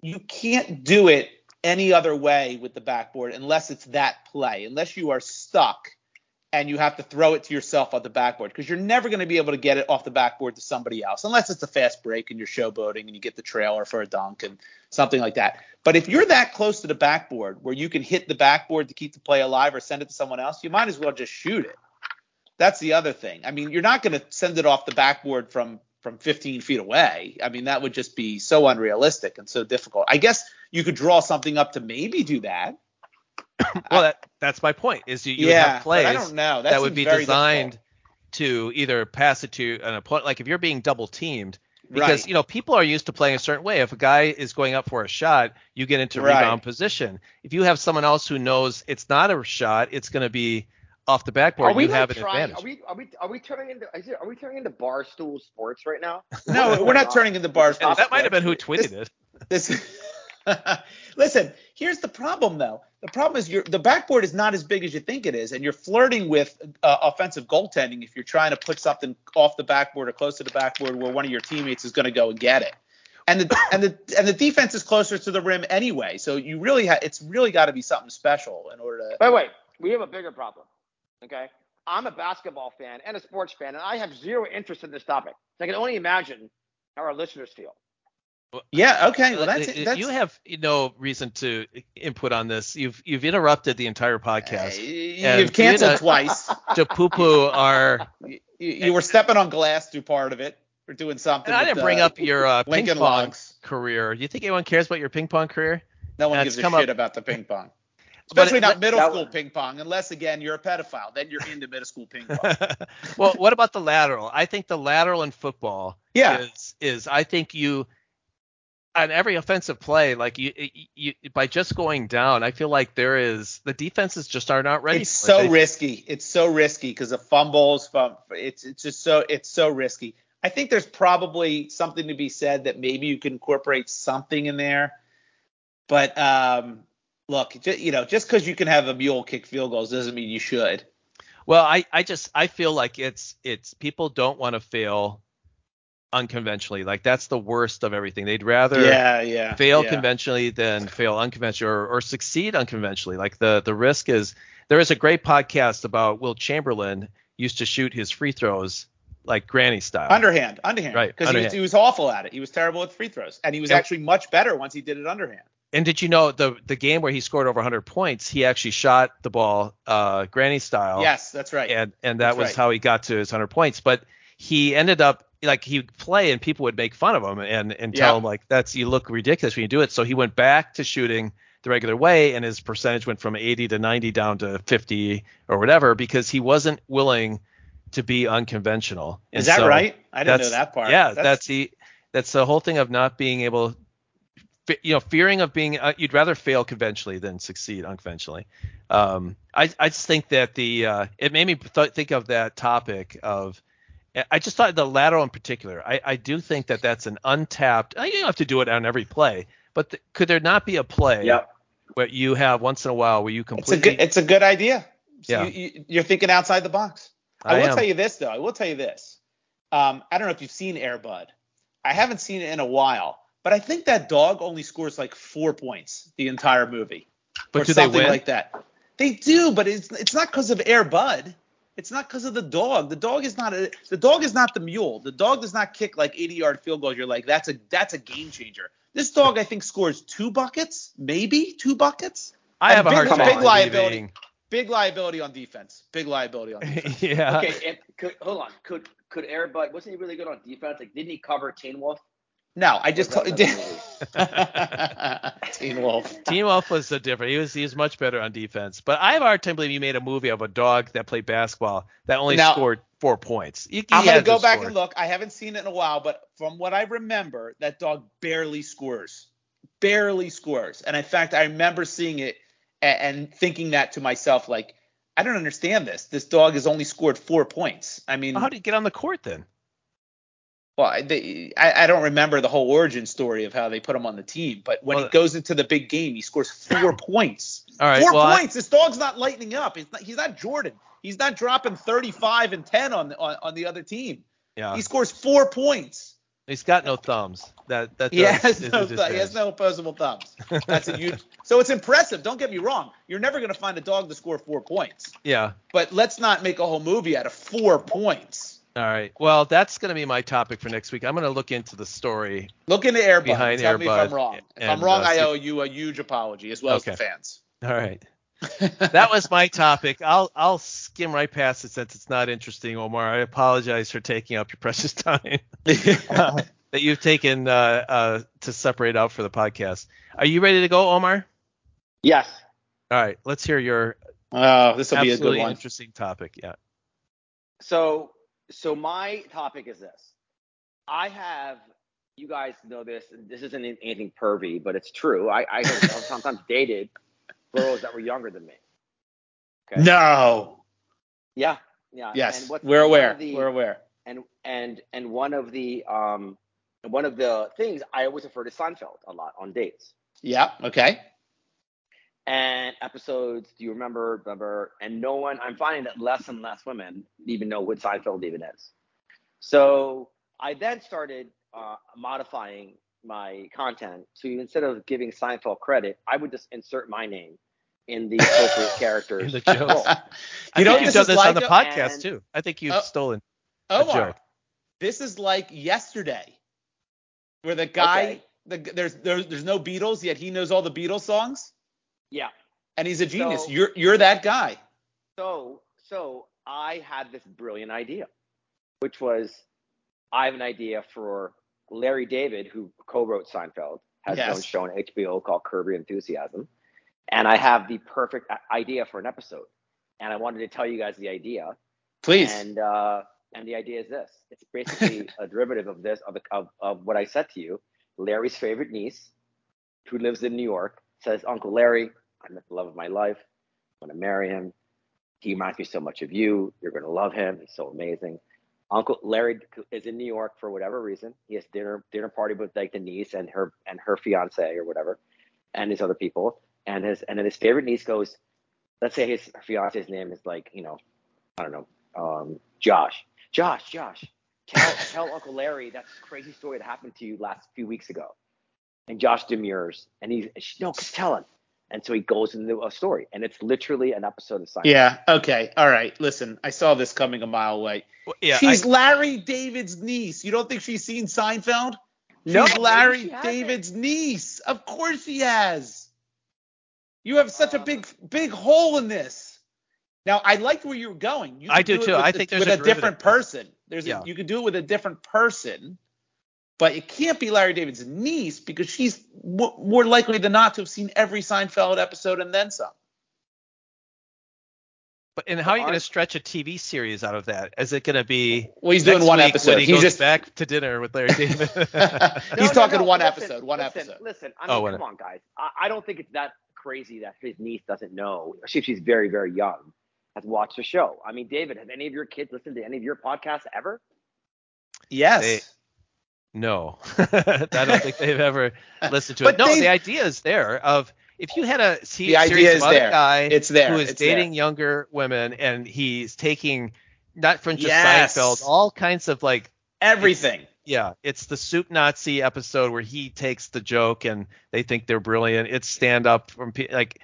you can't do it any other way with the backboard unless it's that play, unless you are stuck and you have to throw it to yourself on the backboard because you're never going to be able to get it off the backboard to somebody else unless it's a fast break and you're showboating and you get the trailer for a dunk and something like that. But if you're that close to the backboard where you can hit the backboard to keep the play alive or send it to someone else, you might as well just shoot it. That's the other thing. I mean, you're not going to send it off the backboard from from 15 feet away. I mean, that would just be so unrealistic and so difficult. I guess you could draw something up to maybe do that. well, that, that's my point. Is you, you yeah, have plays I don't know. That, that would be designed difficult. to either pass it to an opponent. Like if you're being double teamed, because Right. you know people are used to playing a certain way. If a guy is going up for a shot, you get into Right. rebound position. If you have someone else who knows it's not a shot, it's going to be off the backboard. Are we you like have an advantage. Are we are we are we turning into is it, are we turning into barstool sports right now? No, we're not turning into bars. And that might have been who tweeted it. This, listen, here's the problem though. The problem is the backboard is not as big as you think it is, and you're flirting with uh, offensive goaltending if you're trying to put something off the backboard or close to the backboard where one of your teammates is going to go and get it. And the and the and the defense is closer to the rim anyway, so you really ha- it's really got to be something special in order to. By the way, We have a bigger problem. Okay. I'm a basketball fan and a sports fan, and I have zero interest in this topic. So I can only imagine how our listeners feel. Yeah. Okay. Well, that's Uh, it. That's, you have no reason to input on this. You've you've interrupted the entire uh, podcast you've And canceled Frida- twice. to poo-poo our. you, you were stepping on glass through part of it, or doing something. And I didn't bring uh, up your uh, ping pong Logs. career. Do you think anyone cares about your ping pong career? No one gives a shit up- about the ping pong. Especially it- not middle that school one- ping pong, unless again you're a pedophile. Then you're into middle school ping pong. well, what about the lateral? I think the lateral in football Yeah. is is I think you on every offensive play, like you, you, you by just going down, I feel like there is the defenses just are not ready. It's so They- risky. It's so risky because the fumbles. Fum- it's it's just so it's so risky. I think there's probably something to be said that maybe you can incorporate something in there. But um, look, ju- you know, just because you can have a mule kick field goals doesn't mean you should. Well, I, I just I feel like it's it's people don't want to fail unconventionally. Like that's the worst of everything. They'd rather Yeah, yeah. fail yeah. conventionally than fail unconventionally or, or succeed unconventionally. Like the the risk is there is a great podcast about Wilt Chamberlain used to shoot his free throws like granny style. Underhand, underhand. Right, Because he was, he was awful at it. He was terrible at free throws, and he was Yep. actually much better once he did it underhand. and did you know the the game where he scored over 100 points, he actually shot the ball uh granny style. Yes, that's right. and and that That's was right. how he got to his 100 points. But he ended up like he'd play and people would make fun of him and and tell Yeah. him like that's you look ridiculous when you do it. So he went back to shooting the regular way and his percentage went from 80 to 90 down to 50 or whatever because he wasn't willing to be unconventional. And Is that so right? I didn't know that part. Yeah, that's, the that's the whole thing of not being able you know fearing of being uh, you'd rather fail conventionally than succeed unconventionally um i i just think that the uh it made me th- think of that topic of i just thought the lateral in particular i i do think that that's an untapped uh, you don't have to do it on every play but th- could there not be a play Yep. where you have once in a while where you it's a completely good it's a good idea. So Yeah. you, you're thinking outside the box. I, I will am. tell you this though. I will tell you this. Um, I don't know if you've seen Air Bud. I haven't seen it in a while, but I think that dog only scores like four points the entire movie. but or do they something like that. They do, but it's it's not because of Air Bud. It's not because of the dog. The dog is not a, the dog is not the mule. The dog does not kick like 80 yard field goals. You're like that's a that's a game changer. This dog I think scores two buckets, maybe two buckets. i have a big- hard big time liability. believing- Big liability on defense. Big liability on defense. yeah Okay, and could, hold on. Could could Air Bud wasn't he really good on defense? Like, didn't he cover Teen Wolf? No, I just Or told was that? Teen Wolf. Teen Wolf was a different. He was he was much better on defense. But I have a hard time believing you made a movie of a dog that played basketball that only Now- scored four points. He- he I'm gonna go to back score. and look. I haven't seen it in a while, but from what I remember, that dog barely scores. Barely scores. And in fact, I remember seeing it and, and thinking that to myself, like, I don't understand this. This dog has only scored four points. I mean, Well, how did he get on the court then? Well, I, they, I, I don't remember the whole origin story of how they put him on the team, but when Well, he goes into the big game, he scores four points. All right, Four well, I- points. This dog's not lightening up. He's not, he's not Jordan. He's not dropping 35 and 10 on, on, on the other team. Yeah. He scores four points. He's got no thumbs. That that He does- has, no, th- he has no opposable thumbs. That's a huge. So it's impressive. Don't get me wrong. You're never going to find a dog to score four points. Yeah. But let's not make a whole movie out of four points. All right. Well, that's going to be my topic for next week. I'm going to look into the story. Look into Air Bud. Behind Tell me if I'm wrong. If I'm wrong, uh, I owe you a huge apology as well as the Okay. fans. All right. That was my topic. I'll I'll skim right past it since it's not interesting, Omar. I apologize for taking up your precious time that you've taken uh, uh, to separate out for the podcast. Are you ready to go, Omar? Yes. All right. Let's hear your oh, this will be a good one. interesting topic. Yeah. So so my topic is this. I have you guys know this. and This isn't anything pervy, but it's true. I, I have sometimes dated girls that were younger than me. Okay. No. Yeah. Yeah. Yes, And what's- we're aware. the- we're aware. and and and one of the um one of the things I always refer to Seinfeld a lot on dates Yeah. Okay. And episodes. Do you remember? Remember? And no one. I'm finding that less and less women even know what Seinfeld even is. So I then started uh, modifying my content to instead of giving Seinfeld credit, I would just insert my name in the appropriate characters. In the jokes. role. You know think what you've this done this like? on the podcast and- too. I think you've Oh. stolen. Omar, joke. this is like yesterday, where the guy, Okay. the, there's, there's there's no Beatles yet he knows all the Beatles songs Yeah. and he's a genius. So- you're you're that guy. So, so I had this brilliant idea, which was I have an idea for Larry David, who co-wrote Seinfeld, has Yes. own show on HBO called Curb Your Enthusiasm, and I have the perfect idea for an episode, and I wanted to tell you guys the idea, Please. and uh, and the idea is this: it's basically a derivative of this of, the, of of what I said to you. Larry's favorite niece, who lives in New York, says, "Uncle Larry, I met the love of my life. I'm gonna marry him. He reminds me so much of you. You're gonna love him. He's so amazing." Uncle Larry is in New York for whatever reason. He has dinner dinner party with like the niece and her and her fiance or whatever, and these other people. And his and then his favorite niece goes, let's say his fiance's name is like you know, I don't know, um, Josh. Josh, Josh, tell tell Uncle Larry that crazy story that happened to you last few weeks ago. And Josh demurs, and he's no, just tell him. And so he goes into a story, and it's literally an episode of Seinfeld. yeah. Okay. All right. Listen, I saw this coming a mile away. Well, Yeah. she's I- Larry David's niece. You don't think she's seen Seinfeld? No, she's maybe Larry she hasn't. David's niece. Of course she has. You have such a Uh, big, big hole in this. Now, I like where you're going. You I could do it too. with I a- think there's with a a, different person. There's Yeah. a, you could do it with a different person, but it can't be Larry David's niece because she's w- more likely than not to have seen every Seinfeld episode and then some. But and how are you going to stretch a TV series out of that? Is it going to be Well, he's next doing one week episode. When he He's goes just back to dinner with Larry David. he's No, no, talking no, one listen, episode. One listen, episode. Listen, I Oh, mean, one- come on, guys. I, I don't think it's that crazy that his niece doesn't know, especially if she's very, very young, has watched the show. I mean, David, have any of your kids listened to any of your podcasts ever? Yes. They- no, I don't think they've ever listened to it. No, the idea is there of if you had a se- The idea is there. guy It's there. who is It's dating there. younger women and he's taking not from just Yes. Seinfeld, all kinds of like Everything. yeah, it's the soup Nazi episode where he takes the joke and they think they're brilliant. It's stand up from like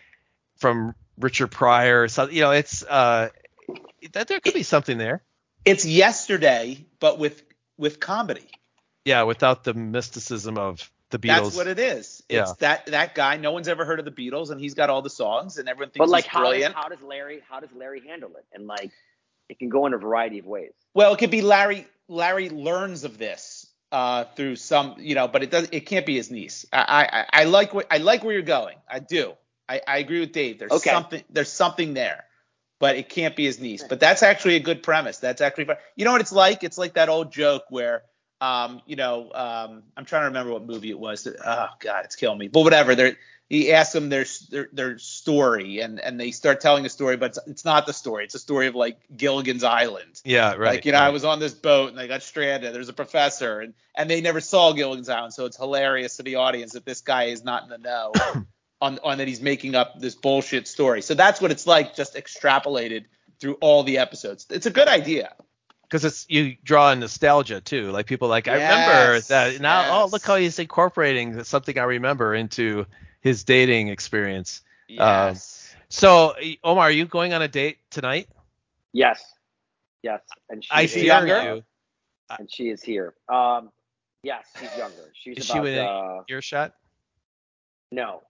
from Richard Pryor. So you know, it's uh that there could be something there. It's yesterday, but with with comedy. Yeah, without the mysticism of the Beatles. That's what it is. Yeah. It's that that guy. No one's ever heard of the Beatles, and he's got all the songs, and everyone thinks But like, he's how does, brilliant. how does Larry how does Larry handle it? And like, it can go in a variety of ways. well, it could be Larry. Larry learns of this uh, through some, you know, but it does. It can't be his niece. I I, I like what I like where you're going. I do. I, I agree with Dave. There's Okay. something. There's something there, but it can't be his niece. But that's actually a good premise. That's actually, you know what it's like? It's like that old joke where. Um, you know, um, I'm trying to remember what movie it was. Oh God, it's killing me. But whatever. They're, he asks them their, their their story, and and they start telling a story, but it's, it's not the story. It's a story of like Gilligan's Island. Yeah, right. like you know, I was on this boat and I got stranded. There's a professor, and and they never saw Gilligan's Island, so it's hilarious to the audience that this guy is not in the know on on that he's making up this bullshit story. So that's what it's like, just extrapolated through all the episodes. It's a good idea. Because it's you draw on nostalgia too. Like people like I remember that now. Oh, look how he's incorporating something I remember into his dating experience. Yes. So Omar, are you going on a date tonight? Yes. Yes. And she I is younger? you. And she is here. Um yes, she's younger. She's Is she about within uh earshot? no.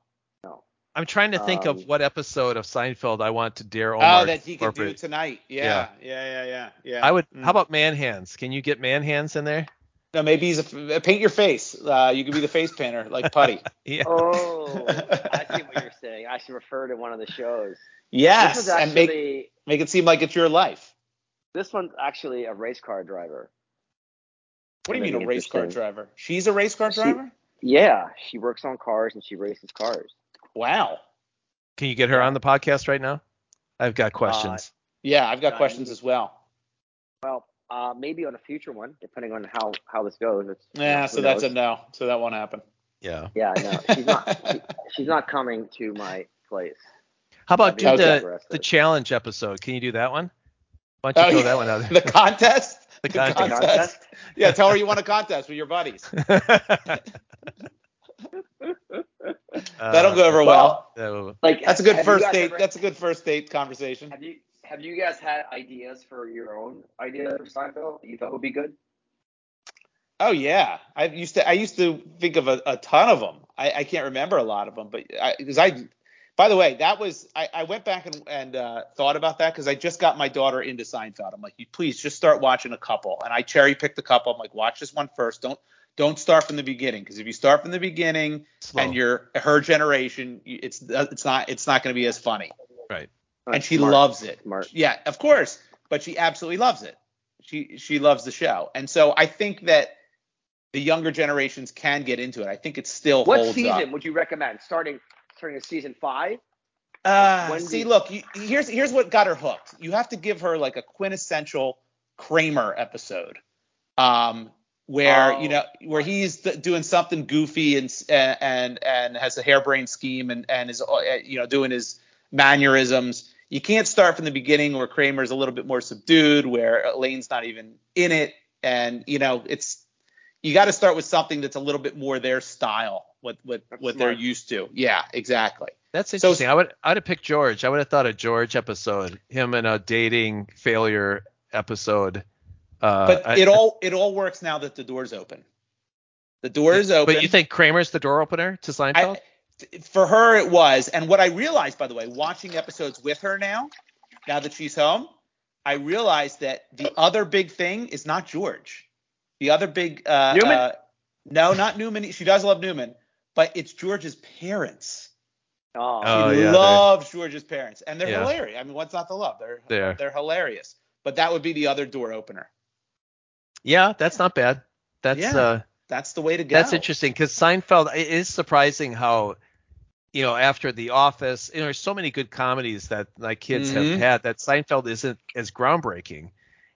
No. I'm trying to think of Um, what episode of Seinfeld I want to dare Omar oh, that he to could do tonight. Yeah. Yeah. Yeah. Yeah. Yeah. I would. Mm. How about man hands? Can you get man hands in there? No, maybe he's a paint your face. Uh, you could be the face painter, like Puddy. Yeah. Oh, I see what you're saying. I should refer to one of the shows. Yes, was and actually make make it seem like it's your life. this one's actually a race car driver. What do you mean a race car driver? She's a race car She- driver. Yeah, she works on cars and she races cars. Wow. Can you get her on the podcast right now? I've got questions. Yeah, I've got Uh, questions as well. Well, uh, maybe on a future one, depending on how how this goes. It's, you Yeah, know, so who that's a no. So that won't happen. yeah. Yeah, no, she's not. she, she's not coming to my place. How about do the the challenge episode? Can you do that one? Why don't you Oh, throw yeah. that one out the contest. The contest. Contest? Yeah, tell her you want a contest with your buddies. There? That'll go over well. well. Like That's a good first date. ever- That's a good first date conversation. have you have you guys had ideas for your own ideas for Seinfeld that you thought would be good? Oh yeah, I used to I used to think of a, a ton of them. I, I can't remember a lot of them, but because I, by the way, that was I, I went back and, and uh, thought about that because I just got my daughter into Seinfeld. I'm like, please just start watching a couple, and I cherry picked a couple. I'm like, watch this one first. Don't don't start from the beginning because if you start from the beginning Slow. and you're her generation, it's it's not it's not going to be as funny. right. and she Smart. loves it. Smart. Yeah, of course, but she absolutely loves it. She she loves the show, and so I think that the younger generations can get into it. I think it still What holds season up. would you recommend? Starting starting at season five? Uh, when see, do- look, you, here's here's what got her hooked. You have to give her like a quintessential Kramer episode, um, where Oh. you know where he's th- doing something goofy and and and has a harebrained scheme and and is uh, you know doing his mannerisms. You can't start from the beginning where Kramer's a little bit more subdued, where Elaine's not even in it, and you know it's you got to start with something that's a little bit more their style, what what That's what they're used to. Yeah, exactly. That's So- interesting. I would I would have picked George. I would have thought a George episode, him in a dating failure episode. Uh, But I- it all it all works now that the door's open. The door is open. But you think Kramer's the door opener to Seinfeld? I, for her it was, and what I realized, by the way, watching episodes with her now, now that she's home, I realized that the other big thing is not George. The other big uh, Newman? uh, no, not Newman. She does love Newman, but it's George's parents. Oh, Oh, she yeah, loves George's parents, and they're Yeah. hilarious. I mean, what's not to love? They're they are. they're, are. hilarious. But that would be the other door opener. Yeah, that's not bad. That's Yeah. uh That's the way to go. that's interesting because Seinfeld it is surprising how you know after The Office, you know, there's so many good comedies that my kids Mhm. have had that Seinfeld isn't as groundbreaking.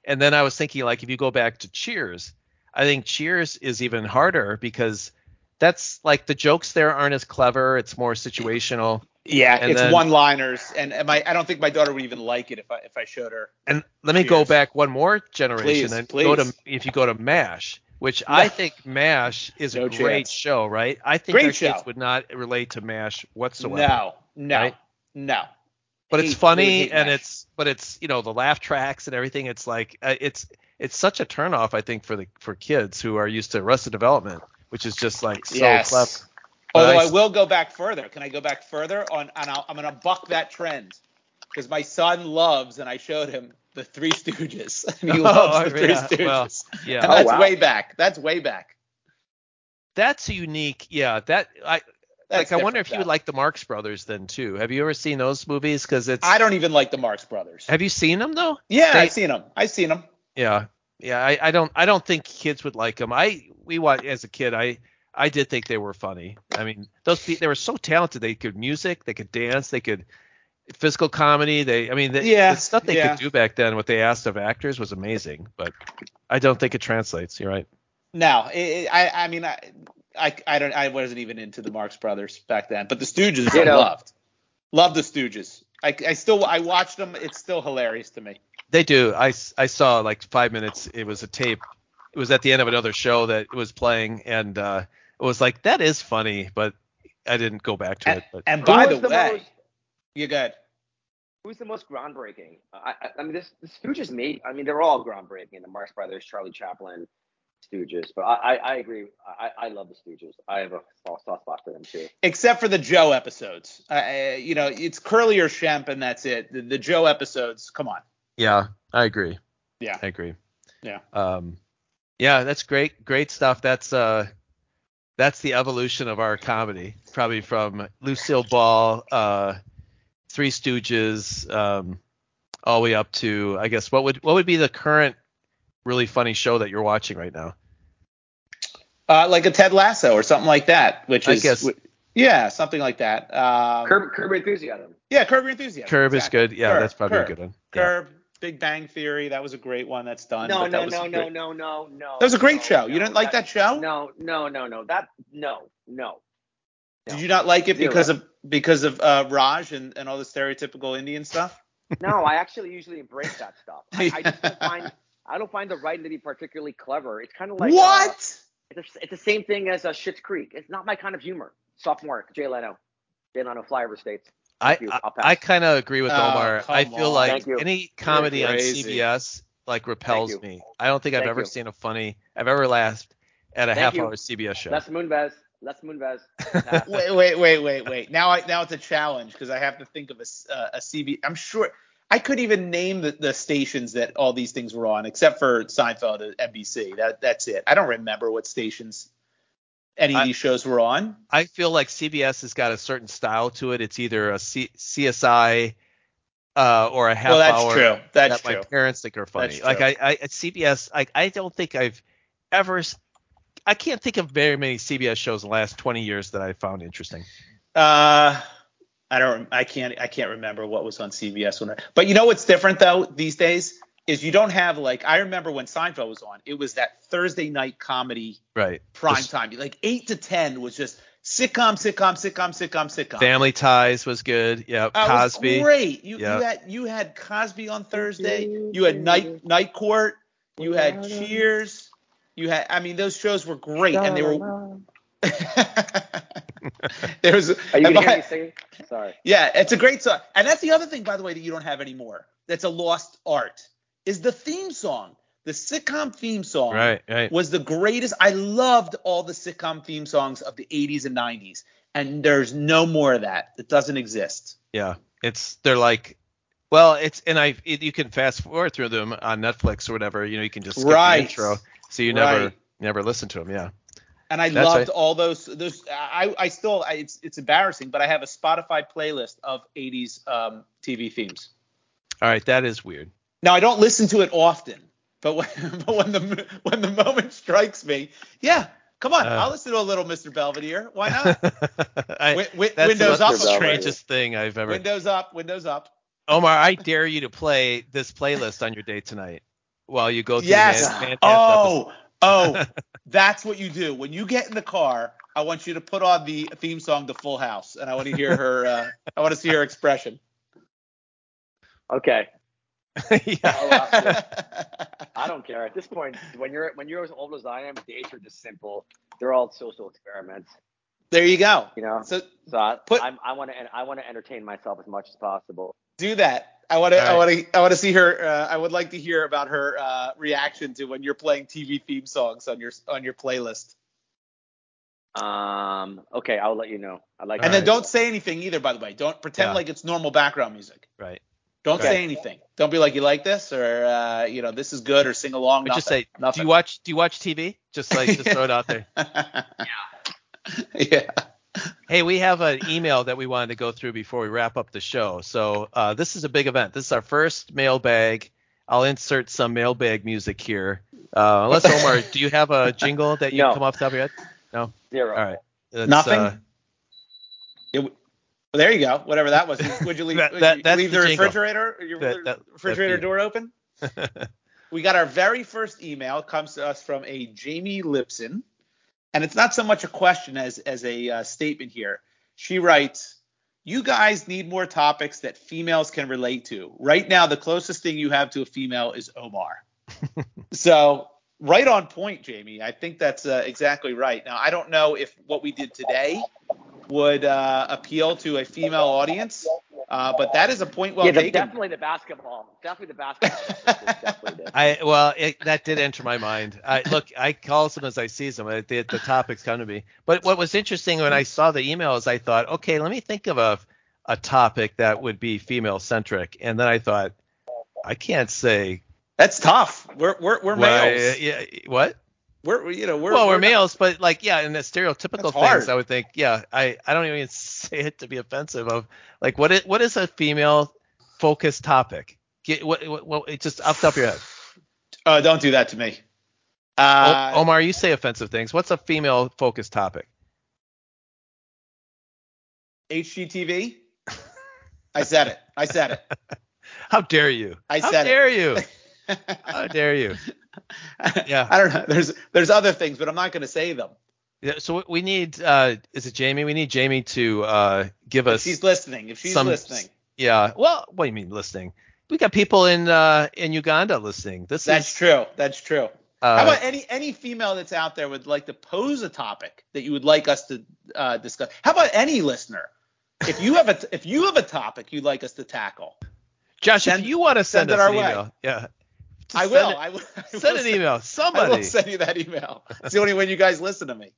And then I was thinking like if you go back to Cheers, I think Cheers is even harder because that's like the jokes there aren't as clever. It's more situational. Yeah, And it's then- one-liners, and and my I don't think my daughter would even like it if I if I showed her. And let me go back one more generation Please, and please. go to if you go to MASH, which I think MASH is No a great chance. show, right? I think Great our kids would not relate to MASH whatsoever. No, no, Right? no. but it's funny hate, hate and MASH. it's but it's you know the laugh tracks and everything. It's like uh, it's it's such a turnoff I think for the for kids who are used to Arrested Development, which is just like so yes. clever. But Although I I, s- will go back further. Can I go back further on? And I'll, I'm going to buck that trend because my son loves, and I showed him the Three Stooges. And he Oh, loves the Three yeah, Stooges. well, Yeah, and Oh, that's wow. way back. That's way back. that's a unique. Yeah, that I That's like. I wonder different, if you though. like the Marx Brothers then too. Have you ever seen those movies? Because it's I don't even like the Marx Brothers. have you seen them though? Yeah, They- I've seen them. I've seen them. Yeah, yeah. I, I don't I don't think kids would like them. I we watched as a kid. I I did think they were funny. I mean, those pe- they were so talented. They could music, they could dance, they could physical comedy. They I mean, the, Yeah, the stuff they yeah. could do back then, what they asked of actors was amazing. But I don't think it translates. You're right. No, it, it- I I mean I, I I don't I wasn't even into the Marx Brothers back then, but the Stooges You I know. loved. Loved the Stooges. I, I still I watched them. It's still hilarious to me. They do. I, I saw like five minutes. It was a tape. It was at the end of another show that was playing, and uh, it was like that is funny, but I didn't go back to And, it. But and by was the way, most, you good. who's the most groundbreaking? I, I, I mean, this the Stooges made. I mean, they're all groundbreaking. The Marx Brothers, Charlie Chaplin, Stooges. But I, I, I agree. I, I love the Stooges. I have a soft soft spot for them too. Except for the Joe episodes. Uh, you know, it's Curly or Shemp, and that's it. The, the Joe episodes, come on. yeah, I agree. Yeah. I agree. Yeah. Um, yeah, that's great. Great stuff. That's uh, that's the evolution of our comedy, probably from Lucille Ball, uh, Three Stooges, um, all the way up to I guess what would what would be the current really funny show that you're watching right now? Uh, like a Ted Lasso or something like that, which I is guess- wh- yeah, something like that. Um, Curb, Curb Enthusiasm. Yeah, Curb Your Enthusiasm. Curb is good. Yeah, Curb, that's probably Curb. a good one. Yeah. Big Bang Theory, that was a great one that's done. No, but that no, was no, a no, great- no, no, no. That was a great no, show. You didn't like that show? No, no, no, no. That no, no. Did you not like it Zero. because of because of uh, Raj and, and all the stereotypical Indian stuff? No, I actually usually embrace that stuff. I, I just don't find I don't find the writing to be particularly clever. It's kind of like uh, what? it's, it's the same thing as uh, Schitt's Creek. It's not my kind of humor. Sophomore, Jay Leno. Jay Leno, flyover states. I. I, I'll pass. I kind of agree with Oh, Omar. come I feel on. like any comedy on. CBS like repels me. I don't think I've Thank ever you. seen a funny I've ever laughed at a Thank half you. hour CBS show. Les Moonves. Les Moonves. Pass. Wait, wait, wait, wait, wait. Now I now it's a challenge because I have to think of a s- uh, a CB. I'm sure I could even name the, the stations that all these things were on, except for Seinfeld and NBC. That that's it. I don't remember what stations any of I- these shows were on. I feel like CBS has got a certain style to it. It's either a C- CSI uh, or a half well, that's hour true. That's that true. my parents think are funny. That's Like true. I, I at CBS, I, I don't think I've ever. I can't think of very many CBS shows in the last 20 years that I found interesting. Uh, I don't. I can't. I can't remember what was on CBS when. I, but you know what's different though these days is you don't have like I remember when Seinfeld was on. It was that Thursday night comedy Right. prime Just time. Like eight to ten was just sitcom, sitcom, sitcom, sitcom, sitcom. Family Ties was good. Yeah. Uh, it was Cosby. great. You, Yeah. you had you had Cosby on Thursday. You had Night Night Court. You had Cheers. You had. I mean, those shows were great, and they were. there was. Are you and gonna hear me singing? Sorry. yeah, it's a great song, and that's the other thing, by the way, that you don't have anymore. That's a lost art. Is the theme song, the sitcom theme song, Right. Right. was the greatest. I loved all the sitcom theme songs of the 80s and 90s, and there's no more of that. It doesn't exist. Yeah, it's they're like, well, it's and I it, you can fast forward through them on Netflix or whatever. You know, you can just skip Right. the intro, so you never Right. never listen to them. Yeah. And I That's loved right. all those. Those I, I still. I, it's it's embarrassing, but I have a Spotify playlist of 80s um, TV themes. All right, that is weird. Now I don't listen to it often, but when, but when the when the moment strikes me, yeah, come on, Uh. I'll listen to a little Mr. Belvedere. Why not? I, Wi- wi- that's windows the up, Belvedere. strangest thing I've ever. windows up, windows up. Omar, I dare you to play this playlist on your date tonight while you go through Yes. Man- Man Oh, oh, that's what you do when you get in the car. I want you to put on the theme song to Full House, and I want to hear her. Uh, I want to see her expression. Okay. Episode. yeah. I'll watch it. I don't care at this point. When you're when you're as old as I am, dates are just simple. They're all social experiments. there you go. You know. So So I, Put- I'm, I want to I want to entertain myself as much as possible. do that. I want to. I want to. I want to see her. Uh, I would like to hear about her uh, reaction to when you're playing TV theme songs on your on your playlist. Um. Okay, I'll let you know. I like. And All then don't say anything either. By the way, don't pretend Yeah. like it's normal background music. Right. Don't Right. say anything. Don't be like you like this or uh, you know this is good or sing along. But just say, nothing. nothing. do you watch do you watch TV? Just like just throw it out there. yeah. Yeah. Hey, we have an email that we wanted to go through before we wrap up the show. So uh, this is a big event. This is our first mailbag. I'll insert some mailbag music here. Uh, unless Omar, do you have a jingle that you No. come off the top of your head? No. Zero. All right. That's, Nothing? uh, Yeah, w- well, there you go. Whatever that was. Would you leave, That- that- you leave the the, refrigerator? Your that- refrigerator door open? we got our very first email. It comes to us from a Jamie Lipson, and it's not so much a question as as a uh, statement here. She writes, You guys need more topics that females can relate to. Right now, the closest thing you have to a female is Omar. so, right on point, Jamie. I think that's uh, exactly right. Now, I don't know if what we did today would uh, appeal to a female audience, uh, but that is a point well yeah, the, taken. definitely the basketball. Definitely the basketball. definitely. I well, it, that did enter my mind. I look, I call them as I see them. The, the topics come to me. But what was interesting when I saw the emails, I thought, okay, let me think of a a topic that would be female centric, and then I thought, I can't say. That's tough. We're we're, we're well, males. Yeah, what? We're you know we're well, we're, we're males, but like yeah, in the stereotypical That's hard. things, I would think yeah, I I don't even say it to be offensive of like what is, what is a female focused topic? Get what what, what it just off the top of your head. Uh, don't do that to me. Uh, O- Omar, you say offensive things. What's a female focused topic? HGTV. I said it. I said it. How dare you? I How said it. How dare you? How dare you? Yeah. I don't know. There's there's other things, but I'm not going to say them. Yeah, so we need uh is it Jamie? We need Jamie to uh give If us she's listening, if she's some listening, Yeah. Well, what do you mean listening? We got people in uh in Uganda listening. This that's is true. That's true. uh, How about any any female that's out there would like to pose a topic that you would like us to uh, discuss? How about any listener? If you have a if you have a topic you'd like us to tackle, Josh, send- if you want to send, send us our an way. email, yeah. I will. it- I will. I will send an send- email. I will send you that email. It's the only way you guys listen to me.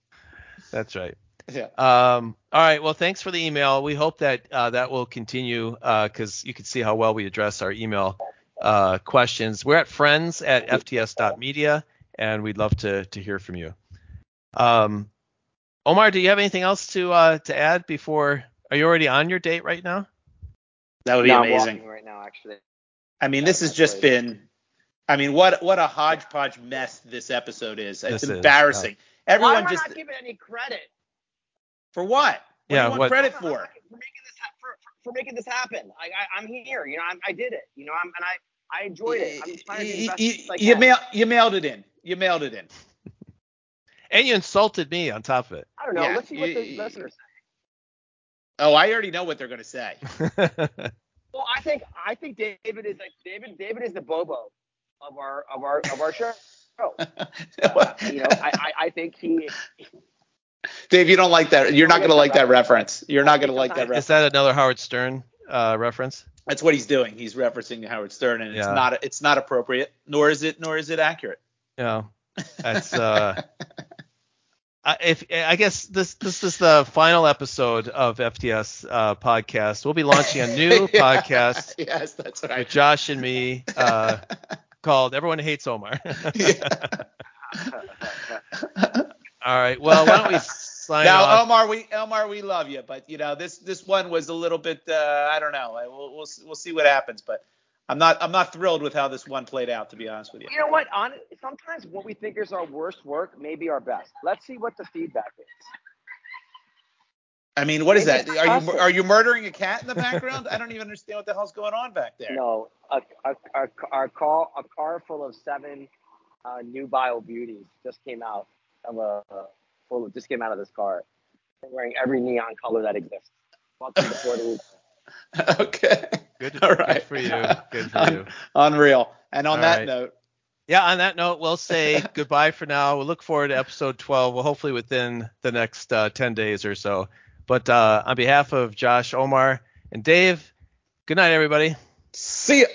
That's right. Yeah. Um, all right. Well, thanks for the email. We hope that uh, that will continue because you can see how well we address our email uh, questions. We're at friends at fts.media, and we'd love to to hear from you. Um, Omar, do you have anything else to uh, to add before? Are you already on your date right now? That would be No, I'm amazing. right now, actually. I mean, this has just been. I mean, what what a hodgepodge mess this episode is. It's This is, embarrassing. Why Everyone am I just not giving any credit? for what? What do Yeah, you want what- credit for for? for making this ha- for, for, for making this happen. I, I I'm here. You know, I'm, I did it. You know, I'm and I I enjoyed it. I'm trying to do the You, best you, I you, can. mail, you mailed it in. You mailed it in. And you insulted me on top of it. I don't know. Yeah, Let's see what you- the listeners say. Oh, I already know what they're going to say. Well, I think I think David is like David. David is the Bobo of our of our of our show. Uh, you know, I, I I think he. Dave, you don't like that. You're not going to like that reference. You're not going to like that Is reference. Is that another Howard Stern uh, reference? That's what he's doing. He's referencing Howard Stern, and it's Yeah. not it's not appropriate, nor is it nor is it accurate. Yeah. That's uh I, if I guess this this is the final episode of FTS uh, podcast. We'll be launching a new podcast yes, that's with right. Josh and me uh, called "Everyone Hates Omar." All right. Well, why don't we sign now, off? Omar, we Omar, we love you, but you know this this one was a little bit. Uh, I don't know. I- We'll, we'll we'll see what happens, but I'm not I'm not thrilled with how this one played out, to be honest with you. You know what? On sometimes what we think is our worst work may be our best. Let's see what the feedback is. I mean, what is that? Are you are you murdering a cat in the background? I don't even understand what the hell's going on back there. No, a a, a, a car a car full of seven uh, new bio beauties just came out of a full of just came out of this car. They're wearing every neon color that exists. Welcome to Puerto Rico. okay. Good, All good for you. Good for Un- you. Unreal. And on All that right. note, Yeah. On that note, we'll say goodbye for now. We'll look forward to episode 12. Well, hopefully within the next uh, 10 days or so. But uh, on behalf of Josh, Omar, and Dave, good night, everybody. see ya.